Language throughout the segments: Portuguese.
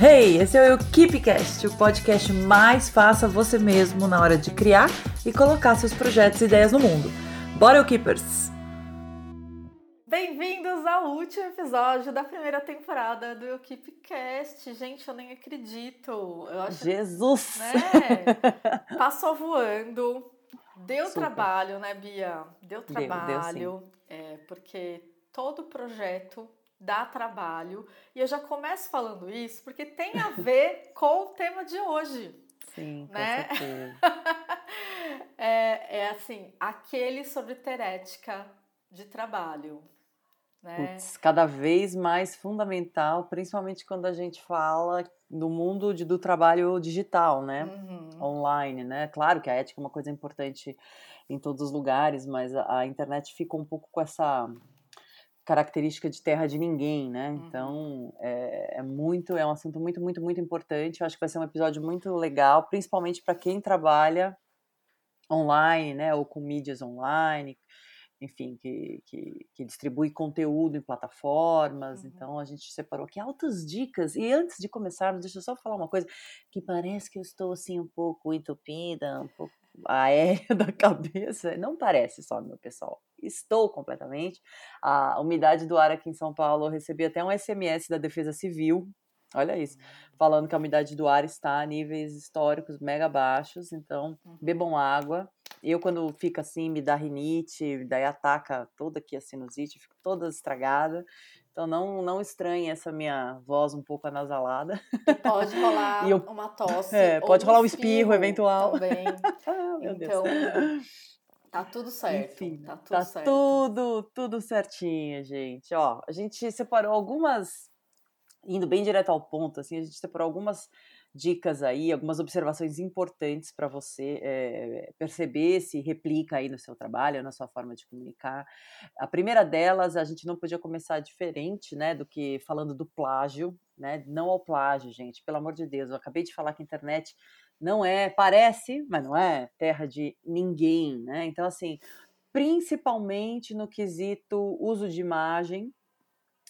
Hey, esse é o KeepCast, o podcast mais faça você mesmo na hora de criar e colocar seus projetos e ideias no mundo. Bora, Keepers! Bem-vindos ao último episódio da primeira temporada do KeepCast. Gente, eu nem acredito. Eu acho, Jesus! Né? Passou voando. Deu Super. trabalho, né, Bia? Deu trabalho. Deu, deu é, porque todo projeto dá trabalho. E eu já começo falando isso porque tem a ver com o tema de hoje. Sim, né? é, é assim, aquele sobre ter ética de trabalho. Né? Puts, cada vez mais fundamental, principalmente quando a gente fala do mundo de, do trabalho digital, né? Uhum. Online, né? Claro que a ética é uma coisa importante em todos os lugares, mas a, a internet fica um pouco com essa característica de terra de ninguém, né? Uhum. Então é, é, muito, é um assunto muito, muito, muito importante. Eu acho que vai ser um episódio muito legal, principalmente para quem trabalha online, né? Ou com mídias online, enfim, que, que, que distribui conteúdo em plataformas. Uhum. Então a gente separou aqui altas dicas. E antes de começarmos, deixa eu só falar uma coisa que parece que eu estou assim um pouco entupida, um pouco aérea da cabeça. Não parece só, meu pessoal. Estou completamente. A umidade do ar aqui em São Paulo, eu recebi até um SMS da Defesa Civil. Olha isso, hum. falando que a umidade do ar está a níveis históricos mega baixos, então uhum. bebam água. Eu, quando fica assim, me dá rinite, daí ataca toda aqui a sinusite, fico toda estragada. Então não, não estranhe essa minha voz um pouco anasalada. Pode rolar eu, uma tosse. É, pode rolar um espirro, espirro eventual. Também. ah, então, Deus. Tá tudo certo. Enfim, tá tudo tá certo. tudo, tudo certinho, gente. Ó, a gente separou algumas, indo bem direto ao ponto, assim, a gente separou algumas dicas aí, algumas observações importantes para você é, perceber se replica aí no seu trabalho, na sua forma de comunicar. A primeira delas, a gente não podia começar diferente, né, do que falando do plágio, né, não ao plágio, gente, pelo amor de Deus, eu acabei de falar que a internet não é, parece, mas não é terra de ninguém, né, então assim, principalmente no quesito uso de imagem,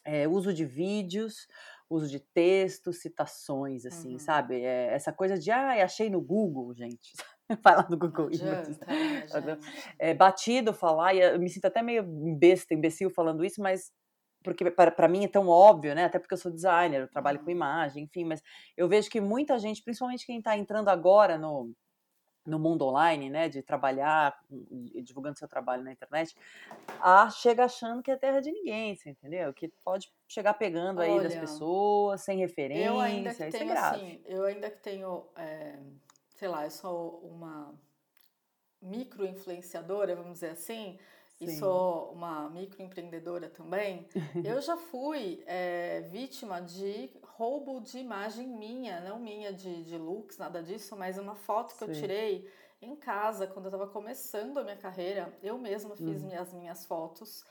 é, uso de vídeos, uso de texto, citações, assim, uhum. sabe? É, essa coisa de, ah, achei no Google, gente. Vai lá no Google Images. É batido falar, e eu me sinto até meio besta, imbecil falando isso, mas porque para mim é tão óbvio, né? Até porque eu sou designer, eu trabalho uhum. com imagem, enfim, mas eu vejo que muita gente, principalmente quem está entrando agora no, no mundo online, né, de trabalhar, divulgando seu trabalho na internet, a, chega achando que é terra de ninguém, você entendeu? Que pode chegar pegando aí Olha, das pessoas, sem referência, eu ainda que tenho, é assim, eu ainda que tenho, é, sei lá, eu sou uma micro-influenciadora, vamos dizer assim, Sim. e sou uma microempreendedora também, eu já fui é, vítima de roubo de imagem minha, não minha de, de looks, nada disso, mas uma foto que Sim. eu tirei em casa quando eu estava começando a minha carreira. Eu mesma fiz uhum. as minhas fotos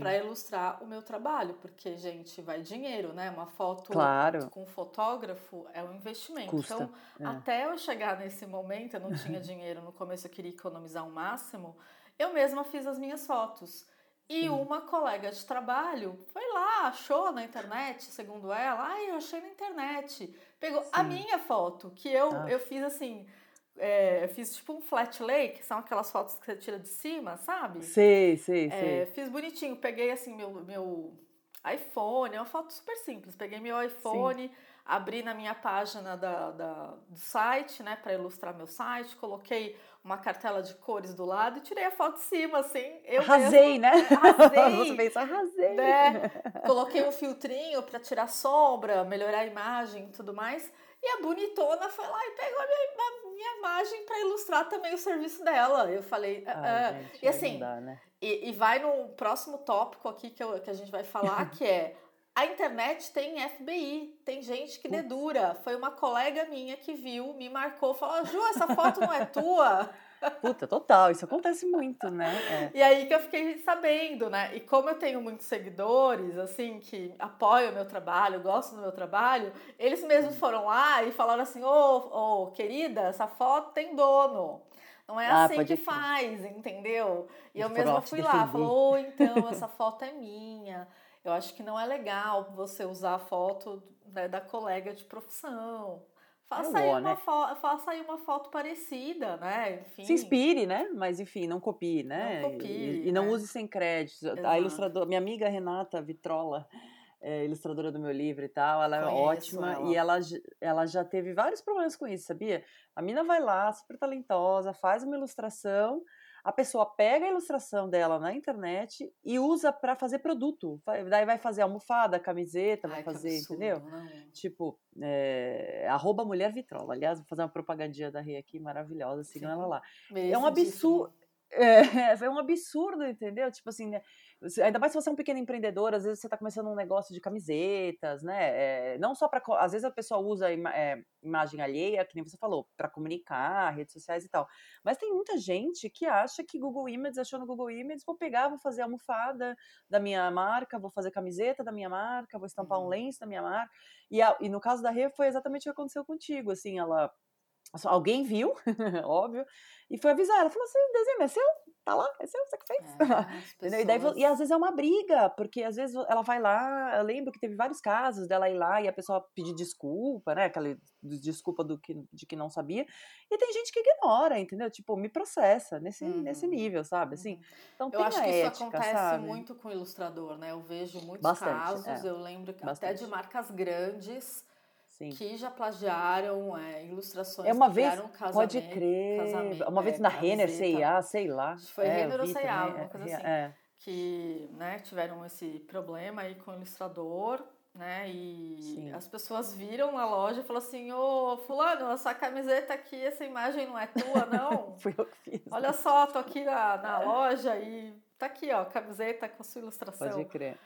para ilustrar o meu trabalho, porque, gente, vai dinheiro, né? Uma foto claro. com um fotógrafo é um investimento. Custa. Então, é. até eu chegar nesse momento, eu não tinha dinheiro, no começo eu queria economizar o máximo, eu mesma fiz as minhas fotos. E Sim. uma colega de trabalho foi lá, achou na internet, segundo ela, ai, eu achei na internet. Pegou Sim. a minha foto, que eu, ah. eu fiz assim, é, eu fiz tipo um flat lay, que são aquelas fotos que você tira de cima, sabe? Sei, sei, é, sei. Fiz bonitinho, peguei assim meu, meu iPhone, é uma foto super simples. Peguei meu iPhone, Sim. abri na minha página da, da do site, né, para ilustrar meu site, coloquei uma cartela de cores do lado e tirei a foto de cima, assim. Eu arrasei, mesmo, né? Arrasei. Você fez, arrasei. Né? Coloquei um filtrinho para tirar sombra, melhorar a imagem e tudo mais. E a bonitona foi lá e pegou a minha, a minha imagem para ilustrar também o serviço dela. Eu falei. Ah, ah. Gente, e assim, dá, né? e, e, vai no próximo tópico aqui que, eu, que a gente vai falar, que é a internet tem FBI, tem gente que dedura. Foi uma colega minha que viu, me marcou, falou: Ju, essa foto não é tua? Puta, total, isso acontece muito, né? É. E aí que eu fiquei sabendo, né? E como eu tenho muitos seguidores, assim, que apoiam o meu trabalho, gostam do meu trabalho, eles mesmos foram lá e falaram assim: ô, oh, oh, querida, essa foto tem dono. Não é ah, assim que faz, entendeu? E eu mesma fui lá, falou, oh, então, essa foto é minha. Eu acho que não é legal você usar a foto né, da colega de profissão. Faça, aí uma né? faça aí uma foto parecida, né? Enfim. Se inspire, né? Mas enfim, não copie, né? Não copie. E, e não né? use sem créditos. Exato. A ilustradora, minha amiga Renata Vitrola, é, ilustradora do meu livro e tal, ela é Conheço é ótima ela. e ela, ela já teve vários problemas com isso, sabia? A mina vai lá, super talentosa, faz uma ilustração, a pessoa pega a ilustração dela na internet e usa para fazer produto. Daí vai fazer almofada, camiseta, vai Ai, fazer, absurdo, entendeu? Não. Tipo, é, arroba Mulher Vitrola. Aliás, vou fazer uma propagandinha da Rei aqui maravilhosa, sigam ela lá. é um absurdo. É, é um absurdo, entendeu? Tipo assim, né? Ainda mais se você é um pequeno empreendedor, às vezes você está começando um negócio de camisetas, né? É, não só para. Às vezes a pessoa usa é, imagem alheia, que nem você falou, para comunicar, redes sociais e tal. Mas tem muita gente que acha que Google Images, achou no Google Images, vou pegar, vou fazer almofada da minha marca, vou fazer camiseta da minha marca, vou estampar um uhum. lenço da minha marca. E, a, e no caso da Rê, foi exatamente o que aconteceu contigo. Assim, ela Alguém viu, óbvio, e foi avisar. Ela falou assim: o desenho é seu? Tá lá? É seu? Você que fez? É, pessoas... e, daí, e às vezes é uma briga, porque às vezes ela vai lá. Eu lembro que teve vários casos dela ir lá e a pessoa pedir desculpa, né? Aquela desculpa do que, de que não sabia. E tem gente que ignora, entendeu? Tipo, me processa nesse, uhum. nesse nível, sabe? Assim, uhum. então, eu acho que ética, isso acontece sabe? muito com o ilustrador, né? Eu vejo muitos Bastante, casos, é. eu lembro até de marcas grandes Sim. que já plagiaram é, ilustrações é uma vez pode crer uma vez é, na Renner C&A sei lá foi é, Renner ou C&A uma é, coisa assim é. que né tiveram esse problema aí com o ilustrador né e Sim. as pessoas viram na loja e falaram assim ô fulano essa camiseta aqui essa imagem não é tua não fui eu que fiz olha só tô aqui na, na loja e tá aqui ó camiseta com a sua ilustração pode crer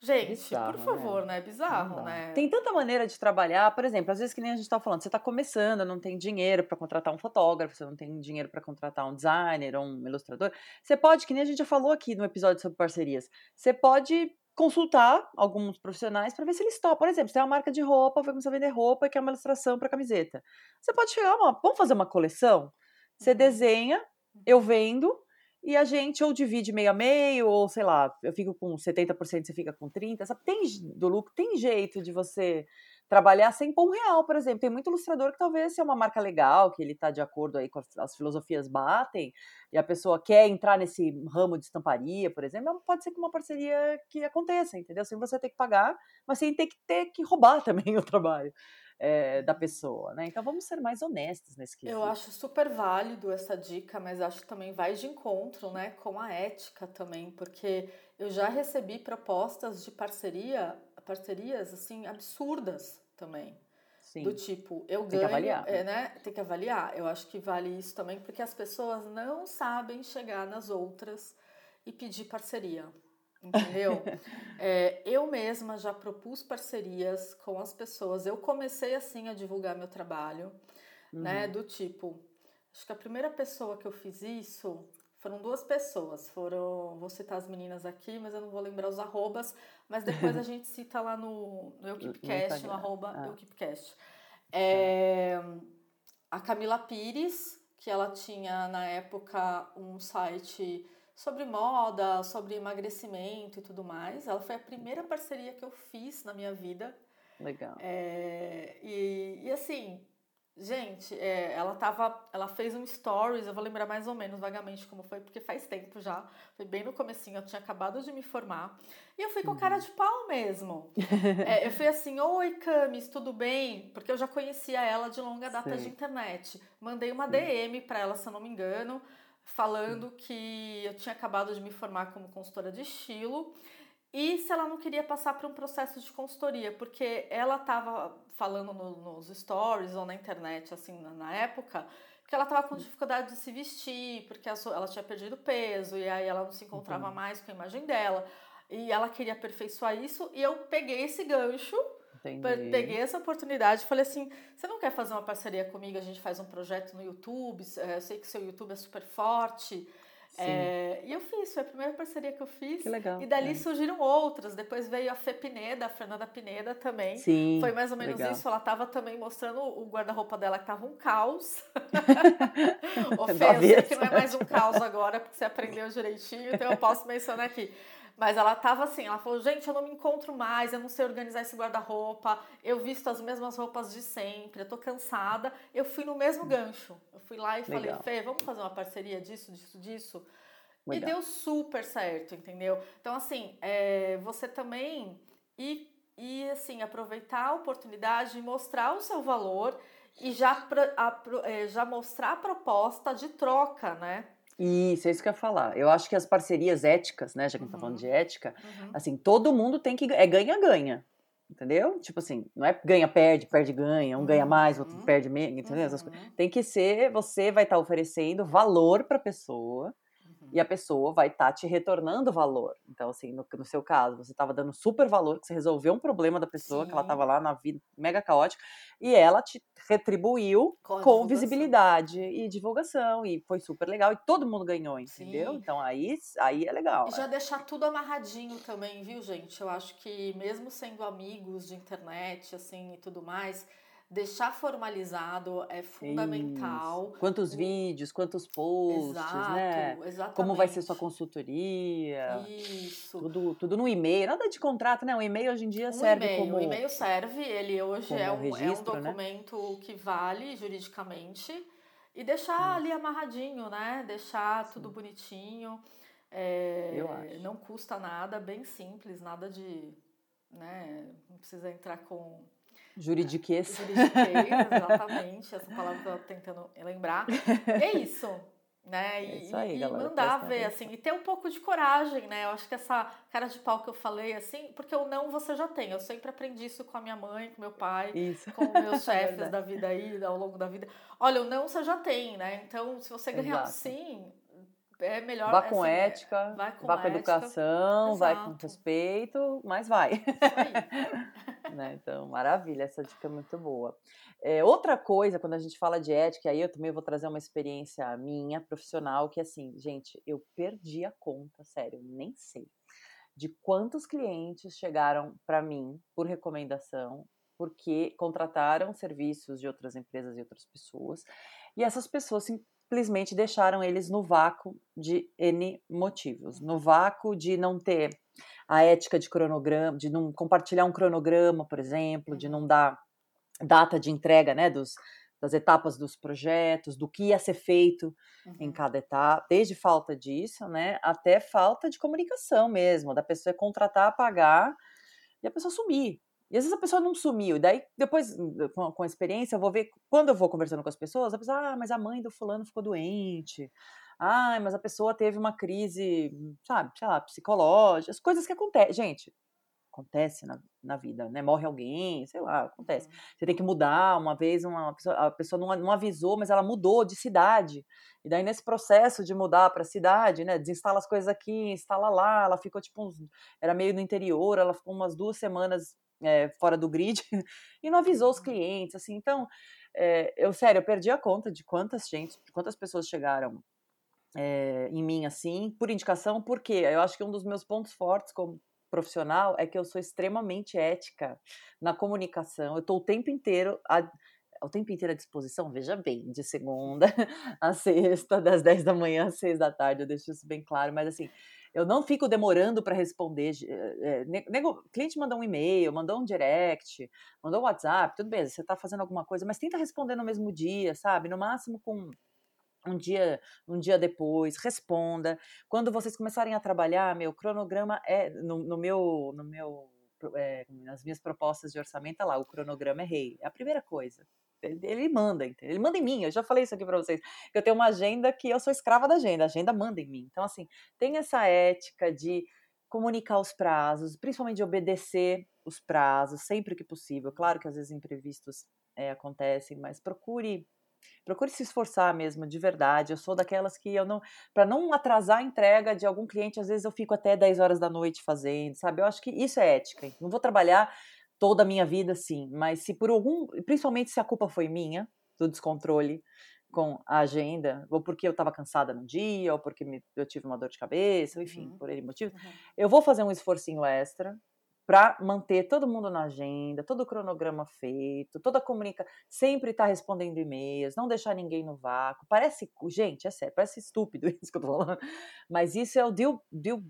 Gente, bizarro, por favor, né? né? Bizarro, né? Tem tanta maneira de trabalhar, por exemplo, às vezes que nem a gente tá falando, você tá começando, não tem dinheiro para contratar um fotógrafo, você não tem dinheiro para contratar um designer ou um ilustrador. Você pode, que nem a gente já falou aqui no episódio sobre parcerias, você pode consultar alguns profissionais para ver se eles topam. Por exemplo, você tem uma marca de roupa, vai começar a vender roupa e quer uma ilustração para camiseta. Você pode chegar, uma, vamos fazer uma coleção? Você uhum. desenha, eu vendo, e a gente ou divide meio a meio, ou sei lá, eu fico com 70%, você fica com 30%, sabe? Tem do lucro, tem jeito de você trabalhar sem pão real, por exemplo. Tem muito ilustrador que talvez seja uma marca legal, que ele está de acordo aí com as, as, filosofias batem, e a pessoa quer entrar nesse ramo de estamparia, por exemplo, pode ser que uma parceria que aconteça, entendeu? Sem você ter que pagar, mas sem ter que ter que roubar também o trabalho é, da pessoa, né? Então vamos ser mais honestos nesse quesito. Eu acho super válido essa dica, mas acho que também vai de encontro, né, com a ética também, porque eu já recebi propostas de parceria, parcerias assim absurdas também. Sim. Do tipo, eu ganho, tem que avaliar. É, né? Tem que avaliar. Eu acho que vale isso também, porque as pessoas não sabem chegar nas outras e pedir parceria entendeu? é, eu mesma já propus parcerias com as pessoas. Eu comecei assim a divulgar meu trabalho, né, uhum. né? Do tipo, acho que a primeira pessoa que eu fiz isso foram duas pessoas. Foram, vou citar as meninas aqui, mas eu não vou lembrar os arrobas. Mas depois a gente cita lá no, no Eukipcast, no, no arroba ah. Eukipcast. É, a Camila Pires, que ela tinha na época um site sobre moda, sobre emagrecimento e tudo mais. Ela foi a primeira parceria que eu fiz na minha vida. Legal. É, e, e assim, gente, é, ela tava, ela fez um stories, eu vou lembrar mais ou menos vagamente como foi, porque faz tempo já. Foi bem no comecinho, eu tinha acabado de me formar. E eu fui com uhum. cara de pau mesmo. é, eu fui assim, oi Camis, tudo bem? Porque eu já conhecia ela de longa data Sim. de internet. Mandei uma DM para ela, se eu não me engano falando que eu tinha acabado de me formar como consultora de estilo e se ela não queria passar por um processo de consultoria, porque ela estava falando no, nos stories ou na internet, assim, na, época, que ela estava com dificuldade de se vestir, porque ela tinha perdido peso e aí ela não se encontrava mais com a imagem dela. E ela queria aperfeiçoar isso, e eu peguei esse gancho Entendi. Peguei essa oportunidade e falei assim: você não quer fazer uma parceria comigo? A gente faz um projeto no YouTube. Eh, eu sei que seu YouTube é super forte. É, e eu fiz, foi a primeira parceria que eu fiz. Que legal. E dali é. surgiram outras. Depois veio a Fê Pineda, a Fernanda Pineda também. Sim. Foi mais ou menos legal. isso. Ela estava também mostrando o guarda-roupa dela que tava um caos. Ô, Fê, eu sei que não é mais um caos agora, porque você aprendeu direitinho, então eu posso mencionar aqui. Mas ela tava assim, ela falou, gente, eu não me encontro mais, eu não sei organizar esse guarda-roupa, eu visto as mesmas roupas de sempre, eu tô cansada. Eu fui no mesmo hum. gancho. Eu fui lá e Legal. falei, Fê, vamos fazer uma parceria disso, disso, disso. Legal. E deu super certo, entendeu? Então, assim, é, você também e, e assim, aproveitar a oportunidade e mostrar o seu valor e já, a, é, já mostrar a proposta de troca, né? Isso, é isso que eu ia falar. Eu acho que as parcerias éticas, né, já que a gente tá falando de uhum. ética, uhum. assim, todo mundo tem que. É ganha-ganha. Entendeu? Tipo assim, não é ganha, perde, perde, ganha, um uhum. ganha mais, outro perde menos, entendeu? Uhum. Tem que ser, você vai estar tá oferecendo valor para a pessoa e a pessoa vai estar tá te retornando valor. Então, assim, no, no seu caso, você estava dando super valor, que você resolveu um problema da pessoa, Sim. que ela estava lá na vida mega caótica, e ela te retribuiu com, com visibilidade e divulgação, e foi super legal, e todo mundo ganhou, entendeu? Sim. Então, aí, aí é legal. E já é. deixar tudo amarradinho também, viu, gente? Eu acho que mesmo sendo amigos de internet, assim, e tudo mais deixar formalizado é fundamental. Isso. Quantos vídeos, quantos posts, Exato, né? Exatamente. Como vai ser sua consultoria? Isso. Tudo, tudo no e-mail, nada de contrato, né? O e-mail hoje em dia um serve como... O e-mail serve, ele hoje é um, registro, é um né? documento né? que vale juridicamente e deixar hum. ali amarradinho, né? Deixar Sim. tudo bonitinho. É, Eu acho. Não custa nada, bem simples, nada de... Né? Não precisa entrar com Juridiquês. Juridiquês, exatamente. Essa palavra que eu tô tentando lembrar. É isso. Né? E, é isso aí, e galera, mandar ver, assim, e ter um pouco de coragem, né? Eu acho que essa cara de pau que eu falei, assim, porque o não você já tem. Eu sempre aprendi isso com a minha mãe, com meu pai, isso. com meus é chefes da vida aí, ao longo da vida. Olha, o não você já tem, né? Então, se você ganhar um sim, é melhor. Vá com assim, ética, vai com, vá com educação, Exato. vai com respeito, mas vai. né? Então, maravilha, essa dica é muito boa. É, outra coisa, quando a gente fala de ética, aí eu também vou trazer uma experiência minha, profissional, que assim, gente, eu perdi a conta, sério, nem sei, de quantos clientes chegaram para mim por recomendação, porque contrataram serviços de outras empresas e outras pessoas, e essas pessoas simplesmente deixaram eles no vácuo de N motivos. No vácuo de não ter a ética de cronograma, de não compartilhar um cronograma, por exemplo, de não dar data de entrega né, dos, das etapas dos projetos, do que ia ser feito uhum. em cada etapa, desde falta disso, né, até falta de comunicação mesmo, da pessoa contratar, pagar e a pessoa sumir. E às vezes a pessoa não sumiu. Daí, depois, com, com a experiência, eu vou ver. Quando eu vou conversando com as pessoas, a pessoa, ah, mas a mãe do fulano ficou doente. Ah, mas a pessoa teve uma crise, sabe, sei lá, psicológica. As coisas que acontecem. Gente, acontece na, na vida, né? Morre alguém, sei lá, acontece. Uhum. Você tem que mudar. Uma vez uma pessoa, a pessoa não, não avisou, mas ela mudou de cidade. E daí, nesse processo de mudar para a cidade, né? Desinstala as coisas aqui, instala lá. Ela ficou tipo uns. Era meio no interior, ela ficou umas duas semanas é, fora do grid e não avisou os uhum. clientes, assim. Então, é, eu, sério, eu perdi a conta de quantas gente, de quantas pessoas chegaram é, em mim, assim, por indicação, porque eu acho que um dos meus pontos fortes como profissional é que eu sou extremamente ética na comunicação. Eu estou o tempo inteiro a, o tempo inteiro à disposição, veja bem, de segunda a sexta, das 10 da manhã às 6 da tarde, eu deixo isso bem claro, mas assim, eu não fico demorando para responder. É, nego, cliente mandou um e-mail, mandou um direct, mandou um WhatsApp, tudo bem, você está fazendo alguma coisa, mas tenta responder no mesmo dia, sabe? No máximo com um dia, um dia depois, responda. Quando vocês começarem a trabalhar, meu cronograma é no, no meu, no meu, é, nas minhas propostas de orçamento, tá lá, o cronograma é rei. É a primeira coisa. Ele, ele manda, entendeu? ele manda em mim. Eu já falei isso aqui para vocês. Eu tenho uma agenda que eu sou escrava da agenda. A agenda manda em mim. Então, assim, tem essa ética de comunicar os prazos, principalmente de obedecer os prazos sempre que possível. Claro que às vezes imprevistos é, acontecem, mas procure procure se esforçar mesmo, de verdade. Eu sou daquelas que eu não, para não atrasar a entrega de algum cliente, às vezes eu fico até 10 horas da noite fazendo, sabe? Eu acho que isso é ética. Não vou trabalhar toda a minha vida, sim. Mas se por algum, principalmente se a culpa foi minha, do descontrole com a agenda, ou porque eu estava cansada no dia, ou porque me, eu tive uma dor de cabeça, enfim, uhum. por ele motivo, uhum. eu vou fazer um esforcinho extra para manter todo mundo na agenda, todo o cronograma feito, toda a comunicação, sempre estar tá respondendo e-mails, não deixar ninguém no vácuo. Parece, gente, é sério, parece estúpido isso que eu tô falando, mas isso é o deal, deal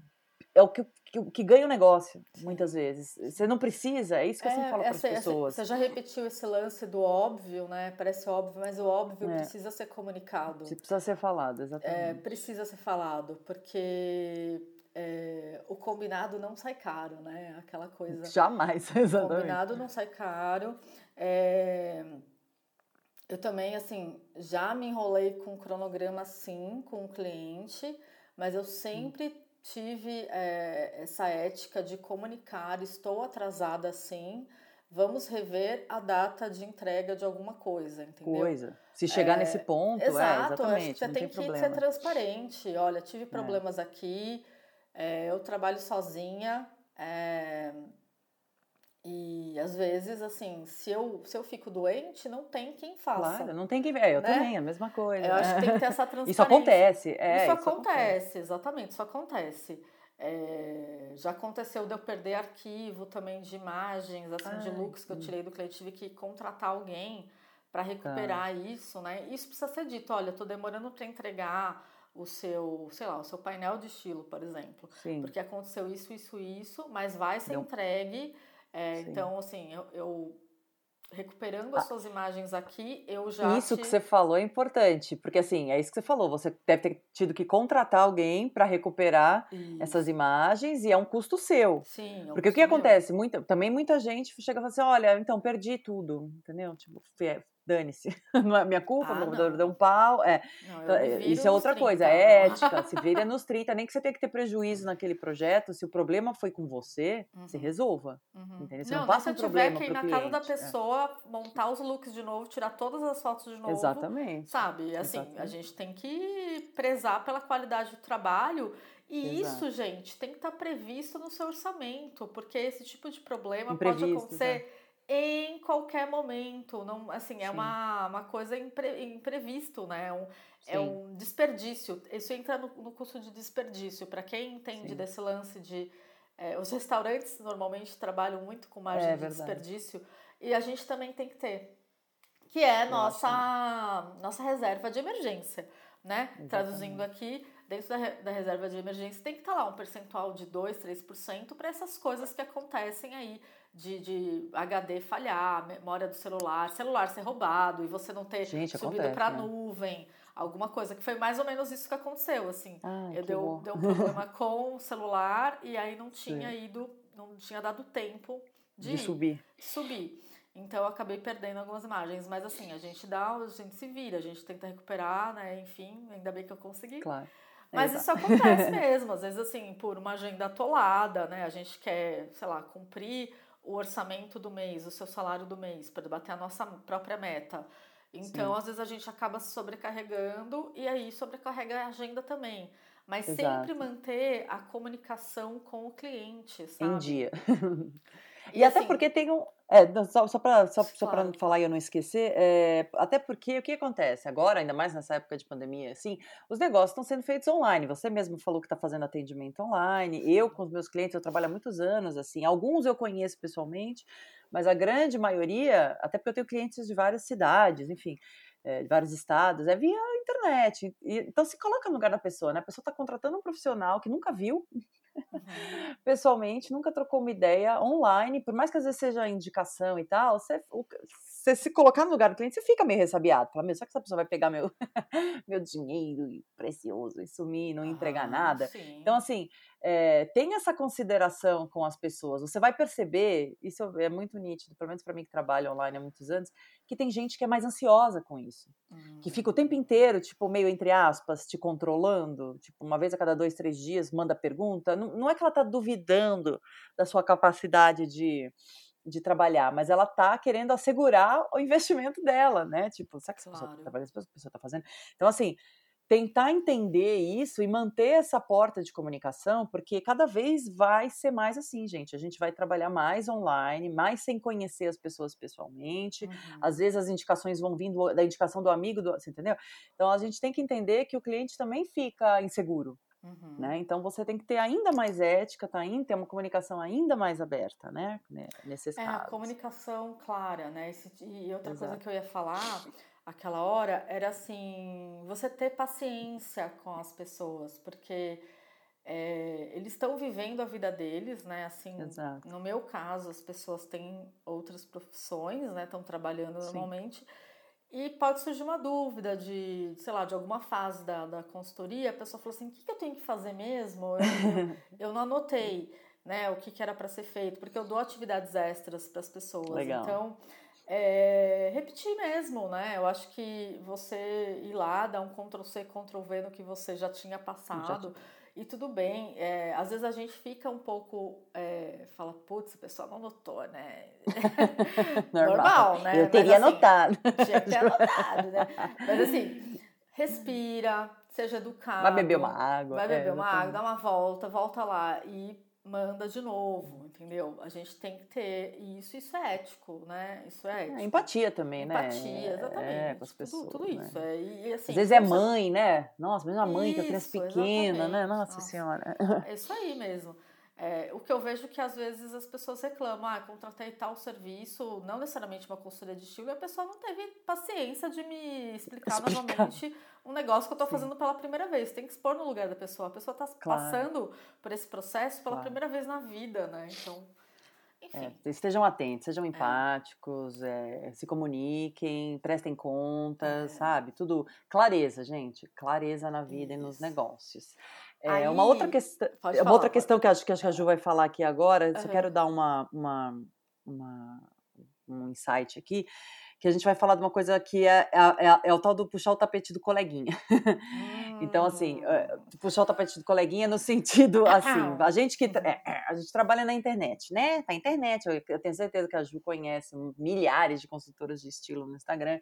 é o que, que, que ganha o negócio, muitas vezes. Você não precisa, é isso que eu sempre é, falo para as pessoas. Você já repetiu esse lance do óbvio, né? Parece óbvio, mas o óbvio é. precisa ser comunicado. Precisa ser falado, exatamente. É, precisa ser falado, porque é, o combinado não sai caro, né? Aquela coisa. Jamais, exatamente. O combinado não sai caro. É, eu também, assim, já me enrolei com cronograma sim, com o cliente, mas eu sempre tive é, essa ética de comunicar, estou atrasada sim, vamos rever a data de entrega de alguma coisa, entendeu? Coisa. Se chegar é, nesse ponto, exato, é, exatamente. Você tem, tem que ser transparente. Olha, tive é. problemas aqui, é, eu trabalho sozinha é, e às vezes, assim, se eu, se eu fico doente, não tem quem faça. Claro, não tem quem. É, eu né? também, a mesma coisa. Eu acho que tem que ter essa transparência. Isso acontece. É, isso, isso acontece, acontece, exatamente, isso acontece. É, já aconteceu de eu perder arquivo também de imagens, assim, Ai, de looks que eu tirei do cliente, tive que contratar alguém para recuperar tá. isso, né? Isso precisa ser dito, olha, eu tô demorando para entregar o seu, sei lá, o seu painel de estilo, por exemplo. Sim. Porque aconteceu isso, isso, isso, mas vai ser entregue. É, então, assim, eu, eu recuperando as ah. suas imagens aqui, eu já. Isso te... que você falou é importante, porque assim, é isso que você falou, você deve ter tido que contratar alguém para recuperar isso. essas imagens e é um custo seu. Sim. É um porque o que meu. acontece? Muita, também muita gente chega e fala assim: olha, então perdi tudo, entendeu? Tipo, dane-se, não é minha culpa, ah, meu deu um pau. É. Não, então, é, isso é outra 30, coisa, é ética, se vira nos 30, nem que você tenha que ter prejuízo naquele projeto, se o problema foi com você, uhum. se resolva. Uhum. Entendeu? Você não, não passa um problema que ir na cliente. casa da é. pessoa, é. montar os looks de novo, tirar todas as fotos de novo. Exatamente. Sabe? Assim, Exatamente. a gente tem que prezar pela qualidade do trabalho e Exato. isso, gente, tem que estar previsto no seu orçamento, porque esse tipo de problema Imprevisto, pode acontecer em qualquer momento. Não, assim, é uma, uma coisa impre, imprevisto, né? É um, é um desperdício. Isso entra no, no custo de desperdício. Para quem entende Sim. desse lance de. É, os restaurantes normalmente trabalham muito com margem é, de verdade. desperdício e a gente também tem que ter, que é nossa, nossa reserva de emergência, né? Exatamente. Traduzindo aqui, dentro da, da reserva de emergência tem que estar tá lá um percentual de 2, 3% para essas coisas que acontecem aí de, de HD falhar, memória do celular, celular ser roubado e você não ter Gente, subido para a né? nuvem, alguma coisa, que foi mais ou menos isso que aconteceu, assim. Eu deu, deu um problema com o celular e aí não tinha Sim. ido, não tinha dado tempo de, de subir. Subir. Então eu acabei perdendo algumas imagens, mas assim, a gente dá, a gente se vira, a gente tenta recuperar, né? Enfim, ainda bem que eu consegui. Claro. Mas isso acontece mesmo, às vezes assim, por uma agenda atolada, né? A gente quer, sei lá, cumprir o orçamento do mês, o seu salário do mês, para bater a nossa própria meta. Então, Sim. às vezes a gente acaba se sobrecarregando e aí sobrecarrega a agenda também. Mas Exato. sempre manter a comunicação com o cliente, sabe? Em dia. E, e até assim, porque tem um. É, só, só para só, só falar e eu não esquecer, é, até porque o que acontece agora, ainda mais nessa época de pandemia, assim, os negócios estão sendo feitos online. Você mesmo falou que está fazendo atendimento online. Eu, com os meus clientes, eu trabalho há muitos anos, assim. Alguns eu conheço pessoalmente, mas a grande maioria, até porque eu tenho clientes de várias cidades, enfim, é, de vários estados, é via internet. E, então se coloca no lugar da pessoa, né? A pessoa está contratando um profissional que nunca viu, Uhum. pessoalmente, nunca trocou uma ideia online, por mais que às vezes seja indicação e tal, você, você se colocar no lugar do cliente, você fica meio ressabiado. Fala, meu, será que essa pessoa vai pegar meu, meu dinheiro precioso e sumir, não entregar ah, nada? Sim. Então, assim, é, tem essa consideração com as pessoas. Você vai perceber, isso é muito nítido, pelo menos para mim que trabalho online há muitos anos, que tem gente que é mais ansiosa com isso. Hum. Que fica o tempo inteiro, tipo, meio entre aspas, te controlando. Tipo, uma vez a cada dois, três dias, manda pergunta. Não, não é que ela está duvidando da sua capacidade de de trabalhar, mas ela tá querendo assegurar o investimento dela, né? Tipo, sabe que essa claro. pessoa tá trabalhando, essa pessoa tá fazendo? Então, assim, tentar entender isso e manter essa porta de comunicação, porque cada vez vai ser mais assim, gente. A gente vai trabalhar mais online, mais sem conhecer as pessoas pessoalmente. Uhum. Às vezes as indicações vão vindo da indicação do amigo, do, você entendeu? Então a gente tem que entender que o cliente também fica inseguro. Uhum. Né? Então você tem que ter ainda mais ética, tá? ter uma comunicação ainda mais aberta, né? Nesses é, casos. a comunicação clara, né? Esse, e outra Exato. coisa que eu ia falar aquela hora era assim, você ter paciência com as pessoas, porque é, eles estão vivendo a vida deles, né? Assim, Exato. no meu caso, as pessoas têm outras profissões, né? Estão trabalhando Sim. normalmente. E pode surgir uma dúvida de, sei lá, de alguma fase da, da consultoria, a pessoa falou assim, o que, que eu tenho que fazer mesmo? Eu, eu, eu não anotei né, o que, que era para ser feito, porque eu dou atividades extras para as pessoas. Legal. Então, é, repetir mesmo, né? Eu acho que você ir lá, dar um Ctrl C, Ctrl V no que você já tinha passado. Já e tudo bem, é, às vezes a gente fica um pouco, é, fala, putz, o pessoal não notou, né? Normal. Normal, né? Eu teria Mas, assim, notado. Tinha que ter anotado, né? Mas assim, respira, seja educado. Vai beber uma água. Vai beber é, uma água, dá uma volta, volta lá e manda de novo, entendeu? A gente tem que ter isso, isso é ético, né? Isso é, é ético. É, empatia também, empatia, né? Empatia, exatamente. É, com as pessoas. Tudo, tudo né? isso. É, e, assim, Às vezes é mãe, né? Nossa, mesmo a mãe isso, que a criança pequena, né? Nossa, Nossa, Senhora. É isso aí mesmo. É, o que eu vejo que às vezes as pessoas reclamam, ah, contratei tal serviço, não necessariamente uma consultoria de estilo, e a pessoa não teve paciência de me explicar, explicar. novamente um negócio que eu estou fazendo pela primeira vez. Tem que expor no lugar da pessoa. A pessoa está claro. passando por esse processo pela claro. primeira vez na vida, né? Então. É, estejam atentos, sejam é. empáticos, é. É, se comuniquem, prestem contas, é. sabe? Tudo. Clareza, gente. Clareza na vida Isso. e nos negócios. É, Aí, uma outra questão, uma falar, outra questão que acho que a Ju vai falar aqui agora, uhum. só quero dar uma, uma, uma, um insight aqui, que a gente vai falar de uma coisa que é, é, é, é o tal do puxar o tapete do coleguinha. Hum. então, assim, hum. puxar o tapete do coleguinha no sentido, assim, a gente que uhum. a gente trabalha na internet, né? Na internet, eu, eu tenho certeza que a Ju conhece milhares de consultoras de estilo no Instagram,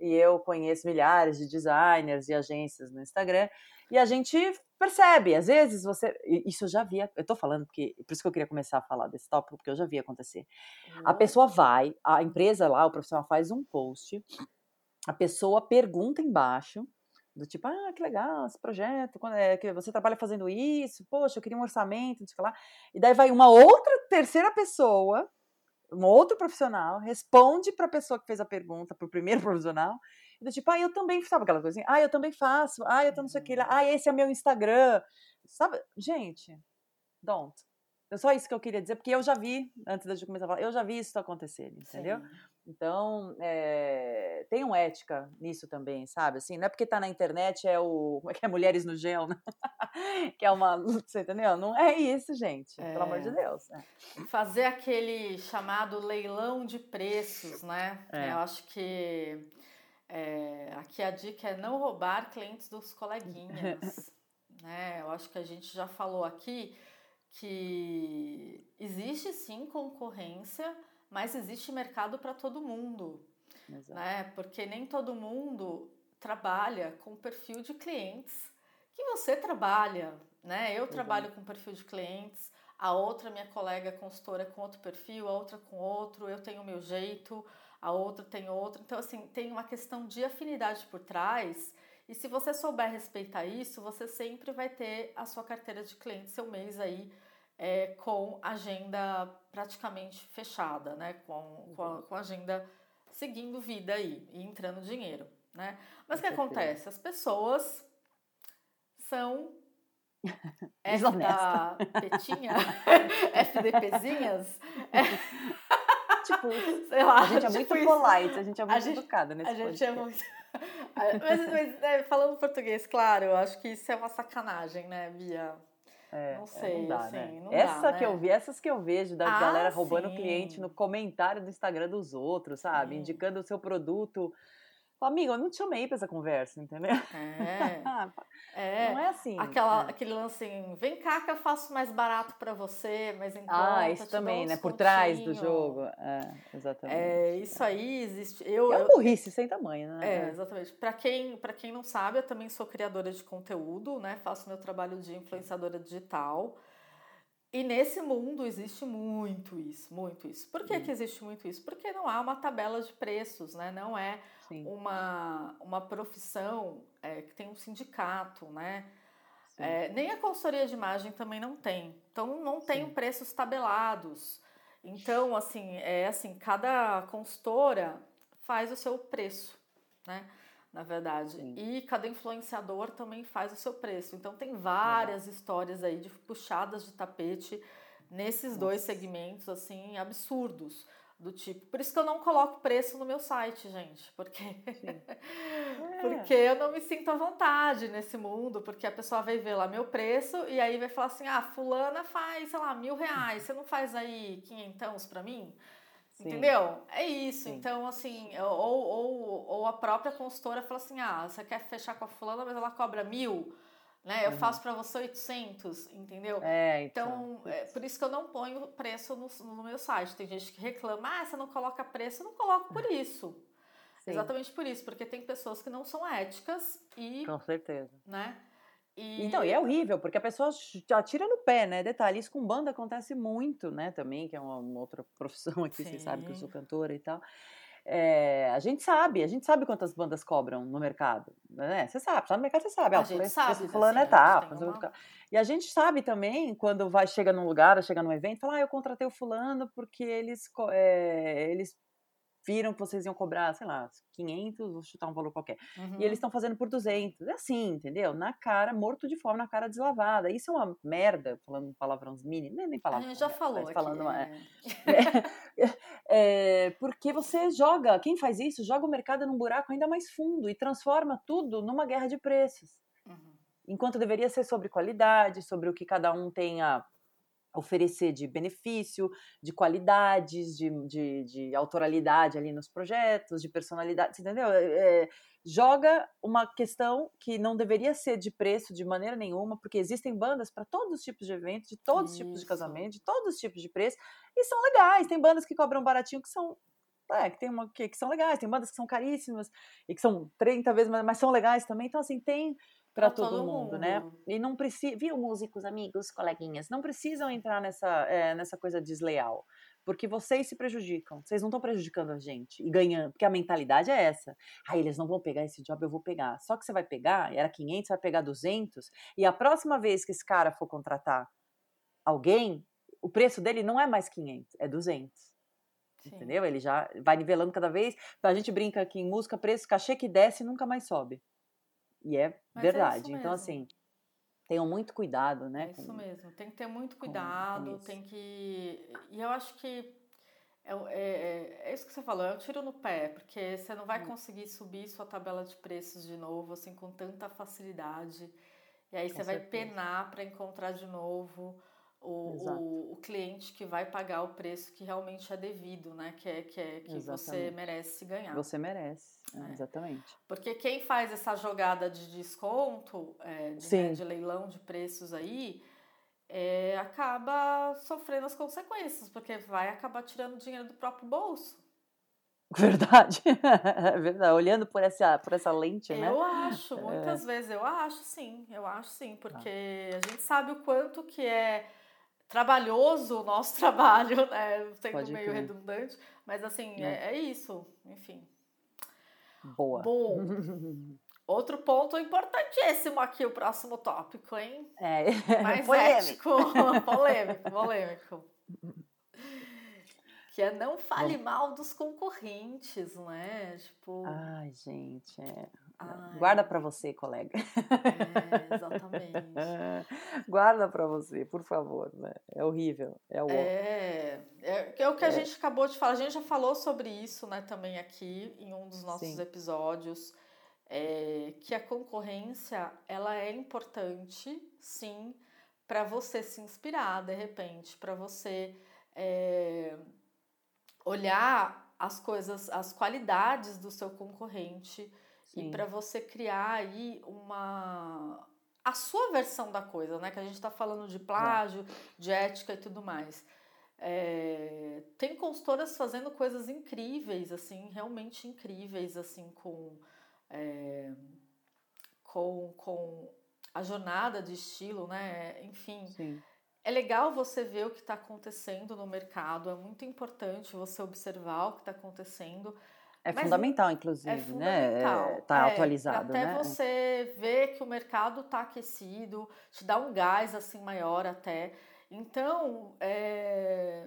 e eu conheço milhares de designers e agências no Instagram, e a gente percebe, às vezes você. Isso eu já via. Eu tô falando porque. Por isso que eu queria começar a falar desse tópico, porque eu já vi acontecer. Uhum. A pessoa vai, a empresa lá, o profissional faz um post, a pessoa pergunta embaixo. Do tipo, ah, que legal esse projeto, quando é que você trabalha fazendo isso, poxa, eu queria um orçamento, não sei o que lá. E daí vai uma outra terceira pessoa um outro profissional responde para a pessoa que fez a pergunta, para o primeiro profissional, do tipo, ah, eu também, sabe aquela coisinha? Ah, eu também faço, ah, eu tô não sei o que ah, esse é meu Instagram, sabe? Gente, don't. É só isso que eu queria dizer, porque eu já vi, antes de começar a falar, eu já vi isso acontecer, entendeu? Sim. Então, é, tenham ética nisso também, sabe? Assim, não é porque tá na internet, é o. Como é que é? Mulheres no Gel, né? que é uma. Você entendeu? Não é isso, gente. É. Pelo amor de é. Deus. É. Fazer aquele chamado leilão de preços, né? É. Eu acho que é, aqui a dica é não roubar clientes dos coleguinhas. né? Eu acho que a gente já falou aqui que existe sim concorrência, mas existe mercado para todo mundo. Exato. Né? Porque nem todo mundo trabalha com perfil de clientes que você trabalha. Né? Eu trabalho com perfil de clientes, a outra, minha colega consultora, com outro perfil, a outra com outro, eu tenho o meu jeito a outra tem outro. Então, assim, tem uma questão de afinidade por trás. E se você souber respeitar isso, você sempre vai ter a sua carteira de clientes, seu mês aí, é, com agenda praticamente fechada, né? Com, com, a, com agenda seguindo vida aí e entrando dinheiro, né? Mas o que acontece? As pessoas são essa petinha, FDPzinhas. É, tipo, sei lá. A gente é tipo muito isso. polite, a gente é muito gente, educada nesse A gente podcast. é muito. mas, mas é, falando português, claro, eu acho que isso é uma sacanagem, né, Bia? É, não sei, é, não dá, assim, né? não Essa dá, que né? eu vi, essas que eu vejo da ah, galera roubando sim. cliente no comentário do Instagram dos outros, sabe? Sim. Indicando o seu produto amigo, eu não te chamei pra essa conversa, entendeu? É. é. Não é assim. Aquela, é. Aquele lance assim, vem cá que eu faço mais barato para você, mas em Ah, isso também, né? Por trás do jogo. É, exatamente. É, isso aí existe. Eu, é uma burrice sem tamanho, né? É, exatamente. Para quem, pra quem não sabe, eu também sou criadora de conteúdo, né? Faço meu trabalho de influenciadora digital. E nesse mundo existe muito isso, muito isso. Por que, que existe muito isso? Porque não há uma tabela de preços, né? Não é uma, uma profissão é, que tem um sindicato, né? É, nem a consultoria de imagem também não tem. Então não tem Sim. preços tabelados. Então, assim, é assim, cada consultora faz o seu preço, né? Na verdade. Sim. E cada influenciador também faz o seu preço. Então tem várias histórias aí de puxadas de tapete nesses Nossa. dois segmentos assim absurdos do tipo. Por isso que eu não coloco preço no meu site, gente, porque é. porque eu não me sinto à vontade nesse mundo, porque a pessoa vai ver lá meu preço e aí vai falar assim, ah, fulana faz, sei lá, mil reais, você não faz aí quinhentãos para mim? Sim. Entendeu? É isso. Sim. Então, assim, ou, ou, ou a própria consultora fala assim: ah, você quer fechar com a fulana, mas ela cobra mil, né? Eu uhum. faço para você 800, entendeu? É, então, então é por isso que eu não ponho preço no, no meu site. Tem gente que reclama: ah, você não coloca preço. Eu não coloco por isso. Sim. Exatamente por isso, porque tem pessoas que não são éticas e. Com certeza. Né? E... Então, e é horrível, porque a pessoa já tira no pé, né? Detalhe, isso com banda acontece muito, né? Também, que é uma, uma outra profissão aqui, Sim. vocês sabem que eu sou cantora e tal. É, a gente sabe, a gente sabe quantas bandas cobram no mercado, né? Você sabe, lá no mercado você sabe. A ah, gente sabe. Fulano assim, é tal. Uma... E a gente sabe também, quando vai, chega num lugar, chega num evento, fala, ah, eu contratei o fulano porque eles, é, eles viram que vocês iam cobrar, sei lá, 500, vou chutar um valor qualquer. Uhum. E eles estão fazendo por 200. É assim, entendeu? Na cara, morto de fome, na cara deslavada. Isso é uma merda, falando palavrões mini, nem, nem palavrão. A gente já né? falou falando, aqui, é. é, porque você joga, quem faz isso, joga o mercado num buraco ainda mais fundo e transforma tudo numa guerra de preços. Uhum. Enquanto deveria ser sobre qualidade, sobre o que cada um tem a oferecer de benefício, de qualidades, de, de, de, autoralidade ali nos projetos, de personalidade, entendeu? É, é, joga uma questão que não deveria ser de preço de maneira nenhuma, porque existem bandas para todos os tipos de eventos, de todos os tipos de casamento, de todos os tipos de preço, e são legais. Tem bandas que cobram baratinho que são é, que tem uma que, que, são legais, tem bandas que são caríssimas e que são 30 vezes mais, mas são legais também. Então, assim, tem para todo, todo mundo, né? mundo, né? E não precisa, viu, músicos, amigos, coleguinhas, não precisam entrar nessa, é, nessa coisa desleal, porque vocês se prejudicam, vocês não estão prejudicando a gente e ganhando, porque a mentalidade é essa. Ah, eles não vão pegar esse job, eu vou pegar. Só que você vai pegar, era 500, vai pegar 200, e a próxima vez que esse cara for contratar alguém, o preço dele não é mais 500, é 200. Sim. Entendeu? Ele já vai nivelando cada vez. A gente brinca aqui em música, preço, cachê que desce nunca mais sobe. E é Mas é verdade. É então, assim, tenham muito cuidado, né? É isso com, mesmo. Tem que ter muito cuidado, com, com tem que. E eu acho que é, é, é, isso que você falou, é um tiro no pé, porque você não vai hum. conseguir subir sua tabela de preços de novo, assim, com tanta facilidade. E aí você vai penar para encontrar de novo o, o, o, cliente que vai pagar o preço que realmente é devido, né? Que é que, é, que você merece ganhar. Você merece, é. exatamente. Porque quem faz essa jogada de desconto, é, de, né, de, leilão de preços aí, é, acaba sofrendo as consequências, porque vai acabar tirando dinheiro do próprio bolso. Verdade, verdade. Olhando por essa, por essa lente, eu né? Eu acho, muitas é. vezes eu acho sim, eu acho sim, porque ah. a gente sabe o quanto que é trabalhoso o nosso trabalho, né? Sendo Pode meio crer. redundante, mas assim, é. é, é isso, enfim. Boa. Bom. Outro ponto importantíssimo aqui, o próximo tópico, hein? É. Mais polêmico. ético. polêmico, polêmico. Que é não fale mal dos concorrentes, né? Tipo. Ai, gente, é. Ai. Guarda para você, colega. É, exatamente. Guarda para você, por favor. Né? É horrível. É o, é, é, é o que a é. gente acabou de falar. A gente já falou sobre isso né, também aqui em um dos nossos Sim. episódios. É, que a concorrência ela é importante, sim, para você se inspirar de repente, para você é, olhar as coisas, as qualidades do seu concorrente Sim. e para você criar aí uma a sua versão da coisa, né? Que a gente está falando de plágio, de ética e tudo mais. É, tem consultoras fazendo coisas incríveis, assim, realmente incríveis, assim, com, é, com, com a jornada de estilo, né? Enfim, Sim. é legal você ver o que está acontecendo no mercado, é muito importante você observar o que está acontecendo. É Mas fundamental, inclusive, é fundamental. né? Tá é, atualizado, até né? você ver que o mercado está aquecido, te dá um gás assim maior até. Então, é,